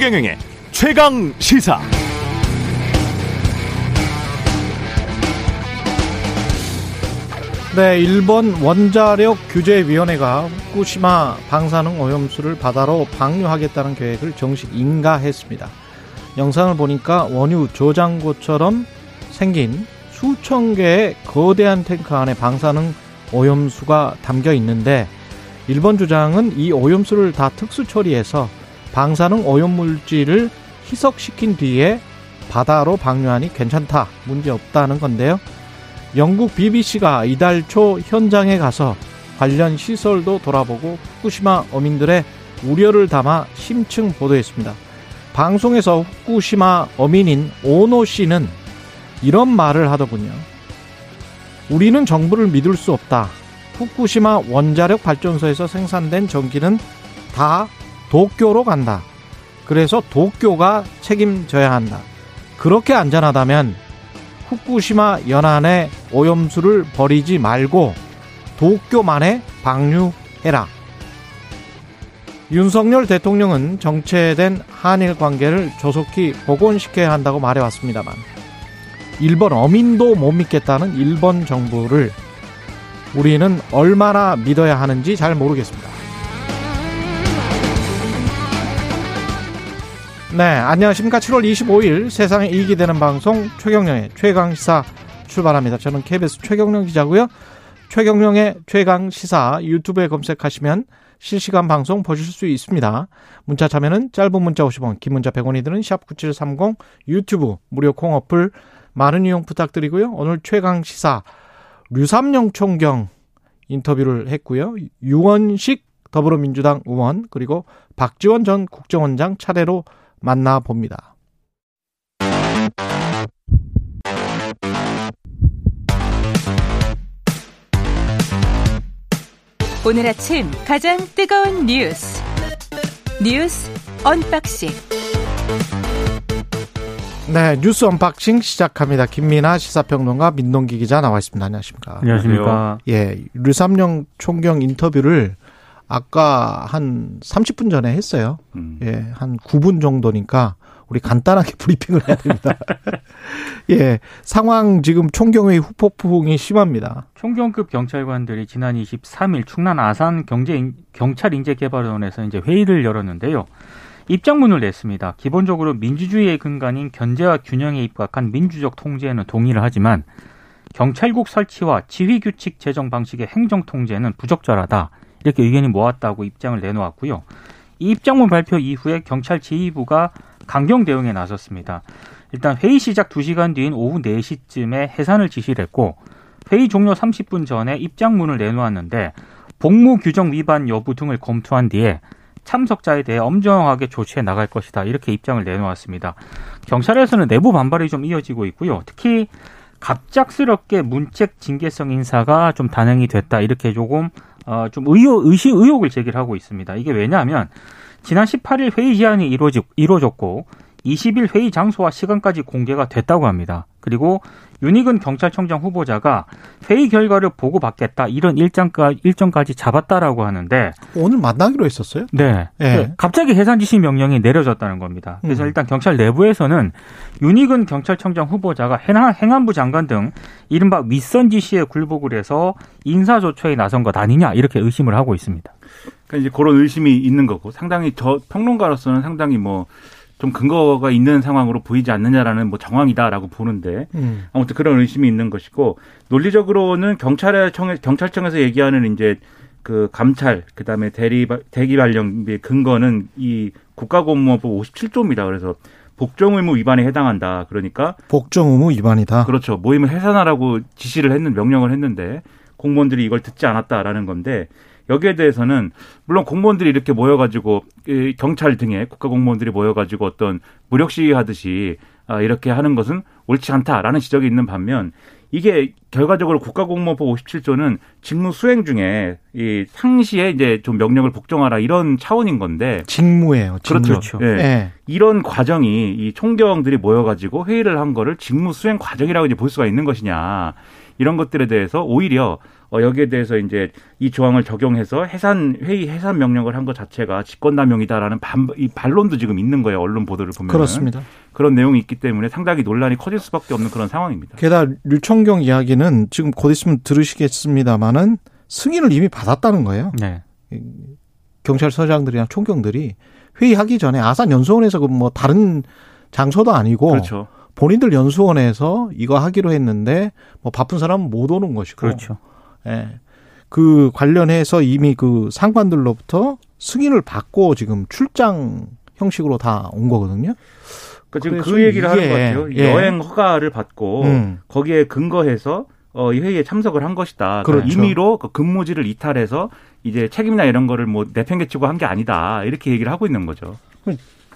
최경영의 최강 시사. 네, 일본 원자력 규제위원회가 후쿠시마 방사능 오염수를 바다로 방류하겠다는 계획을 정식 인가했습니다. 영상을 보니까 원유 저장고처럼 생긴 수천 개의 거대한 탱크 안에 방사능 오염수가 담겨 있는데 일본 주장은 이 오염수를 다 특수 처리해서 방사능 오염 물질을 희석시킨 뒤에 바다로 방류하니 괜찮다, 문제 없다는 건데요. 영국 BBC가 이달 초 현장에 가서 관련 시설도 돌아보고 후쿠시마 어민들의 우려를 담아 심층 보도했습니다. 방송에서 후쿠시마 어민인 오노 씨는 이런 말을 하더군요. 우리는 정부를 믿을 수 없다. 후쿠시마 원자력 발전소에서 생산된 전기는 다 도쿄로 간다. 그래서 도쿄가 책임져야 한다. 그렇게 안전하다면 후쿠시마 연안에 오염수를 버리지 말고 도쿄만에 방류해라. 윤석열 대통령은 정체된 한일 관계를 조속히 복원시켜야 한다고 말해왔습니다만 일본 어민도 못 믿겠다는 일본 정부를 우리는 얼마나 믿어야 하는지 잘 모르겠습니다. 네, 안녕하십니까. 7월 25일 세상에 이익이 되는 방송 최경령의 최강시사 출발합니다. 저는 KBS 최경령 기자고요. 최경령의 최강시사 유튜브에 검색하시면 실시간 방송 보실 수 있습니다. 문자 참여는 짧은 문자 50원, 긴 문자 100원이 드는 샵9730 유튜브 무료 콩 어플 많은 이용 부탁드리고요. 오늘 최강시사 류삼영 총경 인터뷰를 했고요. 유원식 더불어민주당 의원 그리고 박지원 전 국정원장 차례로 만나봅니다. 오늘 아침 가장 뜨거운 뉴스 뉴스 언박싱 네 뉴스 언박싱 시작합니다. 김민아 시사평론가 민동기 기자 나와 있습니다. 안녕하십니까? 안녕하십니까? 예, 류삼영 총경 인터뷰를 아까 한 30분 전에 했어요. 음. 예, 한 9분 정도니까 우리 간단하게 브리핑을 해야 됩니다. 예, 상황 지금 총경의 후폭풍이 심합니다. 총경급 경찰관들이 지난 23일 충남 아산 경제 경찰 인재 개발원에서 이제 회의를 열었는데요. 입장문을 냈습니다. 기본적으로 민주주의의 근간인 견제와 균형에 입각한 민주적 통제에는 동의를 하지만 경찰국 설치와 지휘 규칙 제정 방식의 행정 통제는 부적절하다. 이렇게 의견이 모았다고 입장을 내놓았고요. 이 입장문 발표 이후에 경찰 지휘부가 강경 대응에 나섰습니다. 일단 회의 시작 2시간 뒤인 오후 4시쯤에 해산을 지시를 했고 회의 종료 30분 전에 입장문을 내놓았는데 복무 규정 위반 여부 등을 검토한 뒤에 참석자에 대해 엄정하게 조치해 나갈 것이다. 이렇게 입장을 내놓았습니다. 경찰에서는 내부 반발이 좀 이어지고 있고요. 특히 갑작스럽게 문책 징계성 인사가 좀 단행이 됐다. 이렇게 조금 어, 좀 의혹, 의시, 의혹을 제기하고 있습니다. 이게 왜냐하면 지난 18일 회의 기한이 이루어지, 이루어졌고 20일 회의 장소와 시간까지 공개가 됐다고 합니다. 그리고 윤희근 경찰청장 후보자가 회의 결과를 보고받겠다 이런 일정까, 일정까지 잡았다라고 하는데 오늘 만나기로 했었어요? 네. 네. 갑자기 해산 지시 명령이 내려졌다는 겁니다. 그래서 음. 일단 경찰 내부에서는 윤희근 경찰청장 후보자가 행안, 부 장관 등 이른바 윗선 지시에 굴복을 해서 인사 조처에 나선 것 아니냐 이렇게 의심을 하고 있습니다. 그러니까 이제 그런 의심이 있는 거고 상당히 저 평론가로서는 상당히 뭐 좀 근거가 있는 상황으로 보이지 않느냐라는 뭐 정황이다라고 보는데 음. 아무튼 그런 의심이 있는 것이고 논리적으로는 경찰청 경찰청에서 얘기하는 이제 그 감찰 그다음에 대리 대기 발령비의 근거는 이 국가공무원법 57조입니다. 그래서 복종 의무 위반에 해당한다. 그러니까 복종 의무 위반이다. 그렇죠. 모임을 해산하라고 지시를 했는 명령을 했는데 공무원들이 이걸 듣지 않았다라는 건데 여기에 대해서는 물론 공무원들이 이렇게 모여가지고 경찰 등의 국가 공무원들이 모여가지고 어떤 무력 시위하듯이 아, 이렇게 하는 것은 옳지 않다라는 지적이 있는 반면 이게 결과적으로 국가공무원법 57조는 직무 수행 중에 이 상시에 이제 좀 명령을 복종하라 이런 차원인 건데 직무예요. 직무. 그렇죠. 예. 예. 이런 과정이 이 총경들이 모여가지고 회의를 한 거를 직무 수행 과정이라고 이제 볼 수가 있는 것이냐 이런 것들에 대해서 오히려 어, 여기에 대해서 이제 이 조항을 적용해서 해산 회의 해산 명령을 한 것 자체가 직권남용이다라는 반, 이 반론도 지금 있는 거예요 언론 보도를 보면 그렇습니다. 그런 내용이 있기 때문에 상당히 논란이 커질 수밖에 없는 그런 상황입니다. 게다가 류청경 이야기는 지금 곧 있으면 들으시겠습니다마는 승인을 이미 받았다는 거예요. 네. 경찰서장들이나 총경들이 회의하기 전에 아산 연수원에서 그 뭐 다른 장소도 아니고 그렇죠. 본인들 연수원에서 이거 하기로 했는데 뭐 바쁜 사람은 못 오는 것이고 그렇죠. 예. 그 관련해서 이미 그 상관들로부터 승인을 받고 지금 출장 형식으로 다 온 거거든요. 그러니까 지금 그 얘기를 하는 것 이게, 같아요. 예. 여행 허가를 받고 음. 거기에 근거해서 어, 이 회의에 참석을 한 것이다. 그 그렇죠. 임의로 그 근무지를 이탈해서 이제 책임이나 이런 거를 뭐 내팽개치고 한 게 아니다. 이렇게 얘기를 하고 있는 거죠.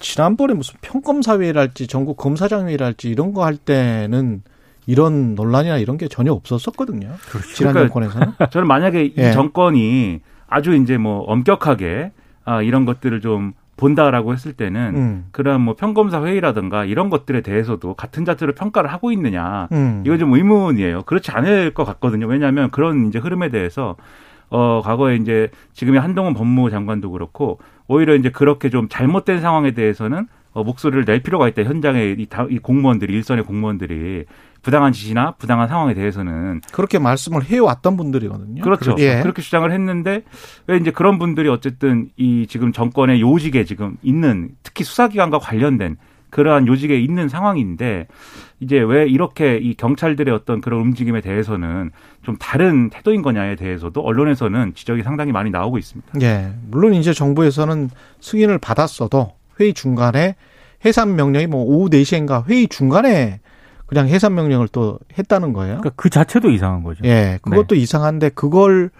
지난번에 무슨 평검사회의랄지 전국 검사장회의랄지 이런 거 할 때는 이런 논란이나 이런 게 전혀 없었었거든요. 지난 그러니까 정권에서는. 저는 만약에 예. 이 정권이 아주 이제 뭐 엄격하게 아, 이런 것들을 좀 본다라고 했을 때는 음. 그런 뭐 평검사 회의라든가 이런 것들에 대해서도 같은 자체로 평가를 하고 있느냐 음. 이거 좀 의문이에요. 그렇지 않을 것 같거든요. 왜냐하면 그런 이제 흐름에 대해서 어 과거에 이제 지금의 한동훈 법무부 장관도 그렇고 오히려 이제 그렇게 좀 잘못된 상황에 대해서는 어, 목소리를 낼 필요가 있다. 현장의 이, 다- 이 공무원들이 일선의 공무원들이 부당한 지시나 부당한 상황에 대해서는 그렇게 말씀을 해왔던 분들이거든요. 그렇죠. 예. 그렇게 주장을 했는데 왜 이제 그런 분들이 어쨌든 이 지금 정권의 요직에 지금 있는 특히 수사기관과 관련된 그러한 요직에 있는 상황인데 이제 왜 이렇게 이 경찰들의 어떤 그런 움직임에 대해서는 좀 다른 태도인 거냐에 대해서도 언론에서는 지적이 상당히 많이 나오고 있습니다. 예. 물론 이제 정부에서는 승인을 받았어도 회의 중간에 해산 명령이 뭐 오후 4시인가 회의 중간에 그냥 해산 명령을 또 했다는 거예요. 그러니까 그 자체도 이상한 거죠. 예. 그것도 이상한데 그걸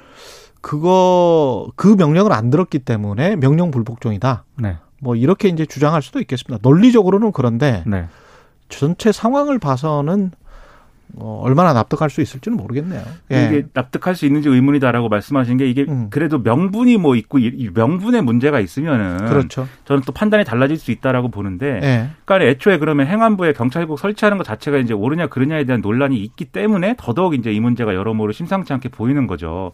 그거 그 명령을 안 들었기 때문에 명령 불복종이다. 네. 뭐 이렇게 이제 주장할 수도 있겠습니다. 논리적으로는 그런데 네. 전체 상황을 봐서는 어, 얼마나 납득할 수 있을지는 모르겠네요. 예. 이게 납득할 수 있는지 의문이다라고 말씀하신 게 이게 음. 그래도 명분이 뭐 있고 명분에 문제가 있으면은 그렇죠. 저는 또 판단이 달라질 수 있다라고 보는데 예. 그러니까 애초에 그러면 행안부에 경찰국 설치하는 것 자체가 이제 옳으냐 그르냐에 대한 논란이 있기 때문에 더더욱 이제 이 문제가 여러모로 심상치 않게 보이는 거죠.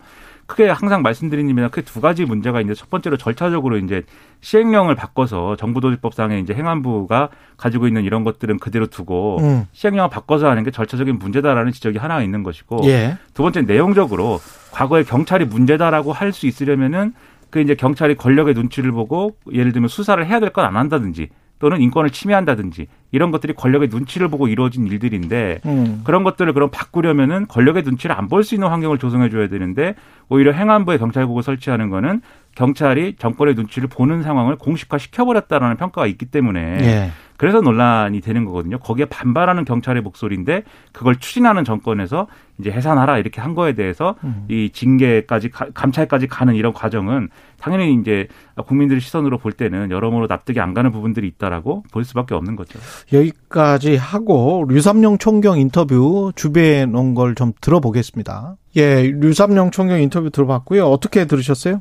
크게 항상 말씀드립니다. 크게 두 가지 문제가 있는데 첫 번째로 절차적으로 이제 시행령을 바꿔서 정부도지법상에 이제 행안부가 가지고 있는 이런 것들은 그대로 두고 음. 시행령을 바꿔서 하는 게 절차적인 문제다라는 지적이 하나 있는 것이고 예. 두 번째 내용적으로 과거에 경찰이 문제다라고 할 수 있으려면은 그 이제 경찰이 권력의 눈치를 보고 예를 들면 수사를 해야 될 건 안 한다든지 또는 인권을 침해한다든지 이런 것들이 권력의 눈치를 보고 이루어진 일들인데 음. 그런 것들을 그럼 바꾸려면은 권력의 눈치를 안 볼 수 있는 환경을 조성해 줘야 되는데 오히려 행안부에 경찰국을 설치하는 거는 경찰이 정권의 눈치를 보는 상황을 공식화 시켜버렸다라는 평가가 있기 때문에 예. 그래서 논란이 되는 거거든요. 거기에 반발하는 경찰의 목소리인데 그걸 추진하는 정권에서 이제 해산하라 이렇게 한 거에 대해서 음. 이 징계까지 가- 감찰까지 가는 이런 과정은 당연히 이제 국민들의 시선으로 볼 때는 여러모로 납득이 안 가는 부분들이 있다라고 볼 수밖에 없는 거죠. 여기까지 하고 류삼룡 총경 인터뷰 준비해 놓은 걸 좀 들어보겠습니다. 예, 류삼룡 총경 인터뷰 들어봤고요. 어떻게 들으셨어요?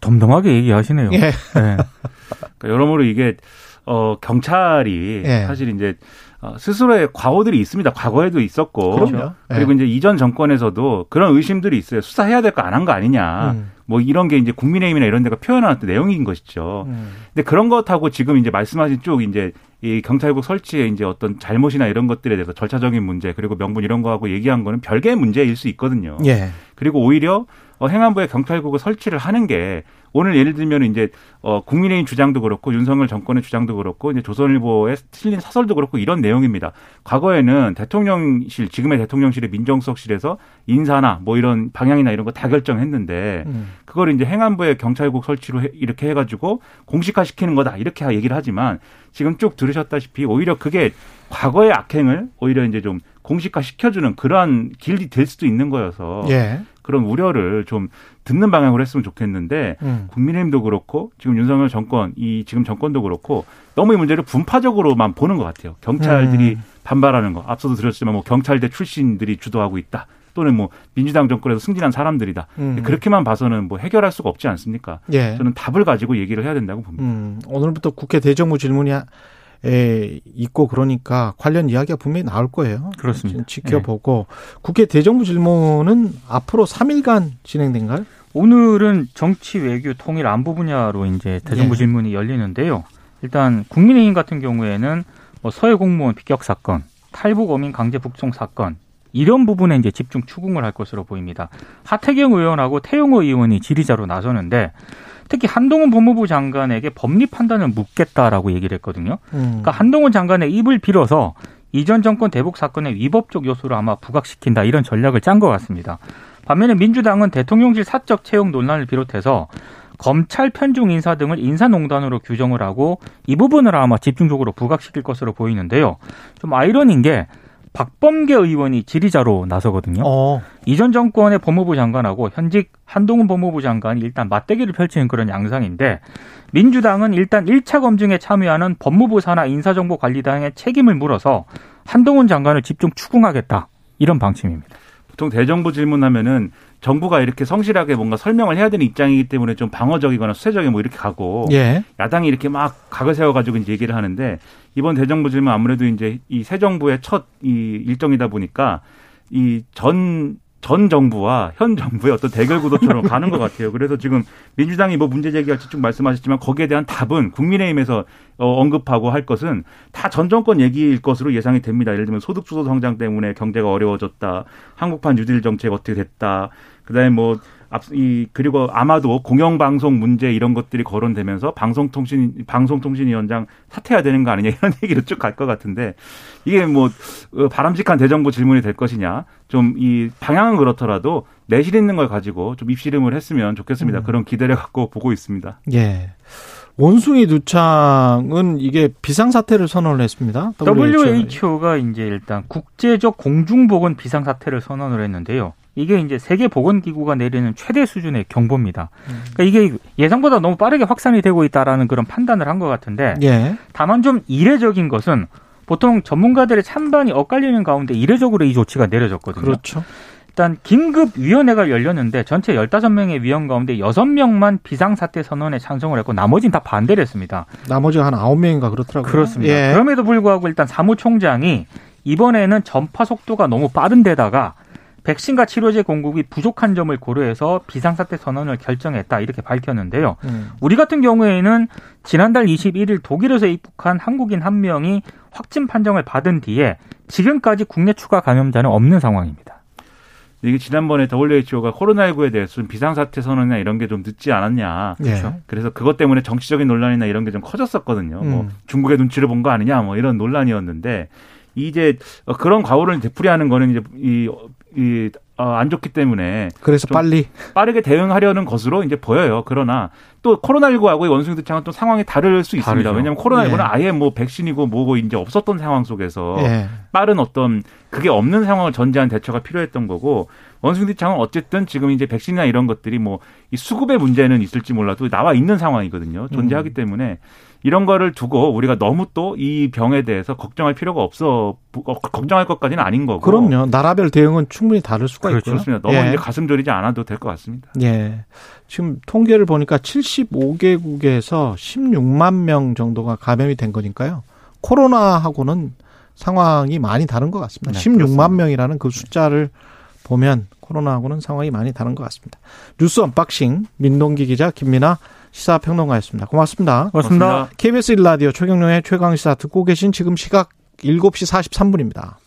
덤덤하게 얘기하시네요. 예. 네. 그러니까 여러모로 이게 어 경찰이 예. 사실 이제 어, 스스로의 과오들이 있습니다. 과거에도 있었고 그럼요. 그리고 예. 이제 이전 정권에서도 그런 의심들이 있어요. 수사해야 될 거 안 한 거 아니냐. 음. 뭐 이런 게 이제 국민의힘이나 이런 데가 표현한 내용인 것이죠. 음. 근데 그런 것하고 지금 이제 말씀하신 쪽 이제 이 경찰국 설치에 이제 어떤 잘못이나 이런 것들에 대해서 절차적인 문제 그리고 명분 이런 거하고 얘기한 거는 별개의 문제일 수 있거든요. 예. 그리고 오히려 어, 행안부에 경찰국을 설치를 하는 게 오늘 예를 들면 이제 어, 국민의힘 주장도 그렇고 윤석열 정권의 주장도 그렇고 이제 조선일보에 실린 사설도 그렇고 이런 내용입니다. 과거에는 대통령실 지금의 대통령실의 민정수석실에서 인사나 뭐 이런 방향이나 이런 거 다 결정했는데 음. 그걸 이제 행안부에 경찰국 설치로 해- 이렇게 해가지고 공식화 시키는 거다 이렇게 얘기를 하지만 지금 쭉 들으셨다시피 오히려 그게 과거의 악행을 오히려 이제 좀 공식화 시켜주는 그러한 길이 될 수도 있는 거여서 예. 그런 우려를 좀 듣는 방향으로 했으면 좋겠는데 음. 국민의힘도 그렇고 지금 윤석열 정권 이 지금 정권도 그렇고 너무 이 문제를 분파적으로만 보는 것 같아요. 경찰들이 음. 반발하는 거 앞서도 드렸지만 뭐 경찰대 출신들이 주도하고 있다. 또는 뭐 민주당 정권에서 승진한 사람들이다. 음. 그렇게만 봐서는 뭐 해결할 수가 없지 않습니까? 예. 저는 답을 가지고 얘기를 해야 된다고 봅니다. 음. 오늘부터 국회 대정부 질문이 에 있고 그러니까 관련 이야기가 분명히 나올 거예요. 그렇습니다. 지켜보고 네. 국회 대정부 질문은 앞으로 3일간 진행된가요? 오늘은 정치 외교 통일 안보 분야로 이제 대정부 네. 질문이 열리는데요. 일단 국민의힘 같은 경우에는 뭐 서해 공무원 비격 사건, 탈북 어민 강제 북송 사건 이런 부분에 이제 집중 추궁을 할 것으로 보입니다. 하태경 의원하고 태용호 의원이 지리자로 나서는데 특히 한동훈 법무부 장관에게 법리 판단을 묻겠다라고 얘기를 했거든요. 음. 그러니까 한동훈 장관의 입을 빌어서 이전 정권 대북 사건의 위법적 요소를 아마 부각시킨다 이런 전략을 짠 것 같습니다. 반면에 민주당은 대통령실 사적 채용 논란을 비롯해서 검찰 편중 인사 등을 인사농단으로 규정을 하고 이 부분을 아마 집중적으로 부각시킬 것으로 보이는데요. 좀 아이러니인 게 박범계 의원이 지리자로 나서거든요. 어. 이전 정권의 법무부 장관하고 현직 한동훈 법무부 장관이 일단 맞대결을 펼치는 그런 양상인데 민주당은 일단 1차 검증에 참여하는 법무부 산하 인사정보관리당의 책임을 물어서 한동훈 장관을 집중 추궁하겠다. 이런 방침입니다. 보통 대정부 질문하면은 정부가 이렇게 성실하게 뭔가 설명을 해야 되는 입장이기 때문에 좀 방어적이거나 수세적이 뭐 이렇게 가고 예. 야당이 이렇게 막 각을 세워가지고 이제 얘기를 하는데 이번 대정부 질문 아무래도 이제 이 새 정부의 첫 이 일정이다 보니까 이전 전 정부와 현 정부의 어떤 대결 구도처럼 가는 것 같아요. 그래서 지금 민주당이 뭐 문제 제기할지 쭉 말씀하셨지만 거기에 대한 답은 국민의힘에서 어, 언급하고 할 것은 다 전 정권 얘기일 것으로 예상이 됩니다. 예를 들면 소득 주도 성장 때문에 경제가 어려워졌다. 한국판 뉴딜 정책 어떻게 됐다. 그다음에 뭐 앞, 이, 그리고 아마도 공영방송 문제 이런 것들이 거론되면서 방송통신, 방송통신위원장 사퇴해야 되는 거 아니냐 이런 얘기로 쭉 갈 것 같은데 이게 뭐 어, 바람직한 대정부 질문이 될 것이냐 좀 이 방향은 그렇더라도 내실 있는 걸 가지고 좀 입씨름을 했으면 좋겠습니다. 음. 그런 기대를 갖고 보고 있습니다. 예. 원숭이 두창은 이게 비상사태를 선언을 했습니다. WHO가 이제 일단 국제적 공중보건 비상사태를 선언을 했는데요. 이게 이제 세계 보건기구가 내리는 최대 수준의 경보입니다. 그러니까 이게 예상보다 너무 빠르게 확산이 되고 있다라는 그런 판단을 한 것 같은데 예. 다만 좀 이례적인 것은 보통 전문가들의 찬반이 엇갈리는 가운데 이례적으로 이 조치가 내려졌거든요. 그렇죠. 일단 긴급 위원회가 열렸는데 전체 15명의 위원 가운데 6명만 비상사태 선언에 찬성을 했고 나머지는 다 반대를 했습니다. 나머지가 한 9명인가 그렇더라고요. 그렇습니다. 예. 그럼에도 불구하고 일단 사무총장이 이번에는 전파 속도가 너무 빠른 데다가 백신과 치료제 공급이 부족한 점을 고려해서 비상사태 선언을 결정했다 이렇게 밝혔는데요. 음. 우리 같은 경우에는 지난달 21일 독일에서 입국한 한국인 한 명이 확진 판정을 받은 뒤에 지금까지 국내 추가 감염자는 없는 상황입니다. 이게 지난번에 WHO가 코로나19에 대해서 좀 비상사태 선언이나 이런 게 좀 늦지 않았냐. 그렇죠. 그래서 그것 때문에 정치적인 논란이나 이런 게 좀 커졌었거든요. 뭐 음. 뭐 중국의 눈치를 본 거 아니냐 뭐 이런 논란이었는데 이제 그런 과오를 되풀이하는 거는 이제 이, 이, 어, 안 좋기 때문에. 그래서 빨리. 빠르게 대응하려는 것으로 이제 보여요. 그러나 또 코로나19하고 원숭이 두창은 또 상황이 다를 수 있습니다. 다르죠. 왜냐하면 코로나19는 예. 아예 뭐 백신이고 뭐고 이제 없었던 상황 속에서 예. 빠른 어떤 그게 없는 상황을 전제한 대처가 필요했던 거고 원숭이 두창은 어쨌든 지금 이제 백신이나 이런 것들이 뭐 이 수급의 문제는 있을지 몰라도 나와 있는 상황이거든요. 존재하기 음. 때문에 이런 거를 두고 우리가 너무 또 이 병에 대해서 걱정할 필요가 없어 어, 걱정할 것까지는 아닌 거고. 그럼요. 나라별 대응은 충분히 다를 수가 그렇죠. 있고요. 그렇습니다. 너무 예. 이제 가슴 졸이지 않아도 될 것 같습니다. 예. 지금 통계를 보니까 75개국에서 16만 명 정도가 감염이 된 거니까요. 코로나하고는 상황이 많이 다른 것 같습니다. 네, 16만 그렇습니다. 명이라는 그 숫자를 보면 코로나하고는 상황이 많이 다른 것 같습니다. 뉴스 언박싱 민동기 기자 김민아 시사평론가였습니다. 고맙습니다. 고맙습니다. KBS 1라디오 최경령의 최강시사 듣고 계신 지금 시각 7시 43분입니다.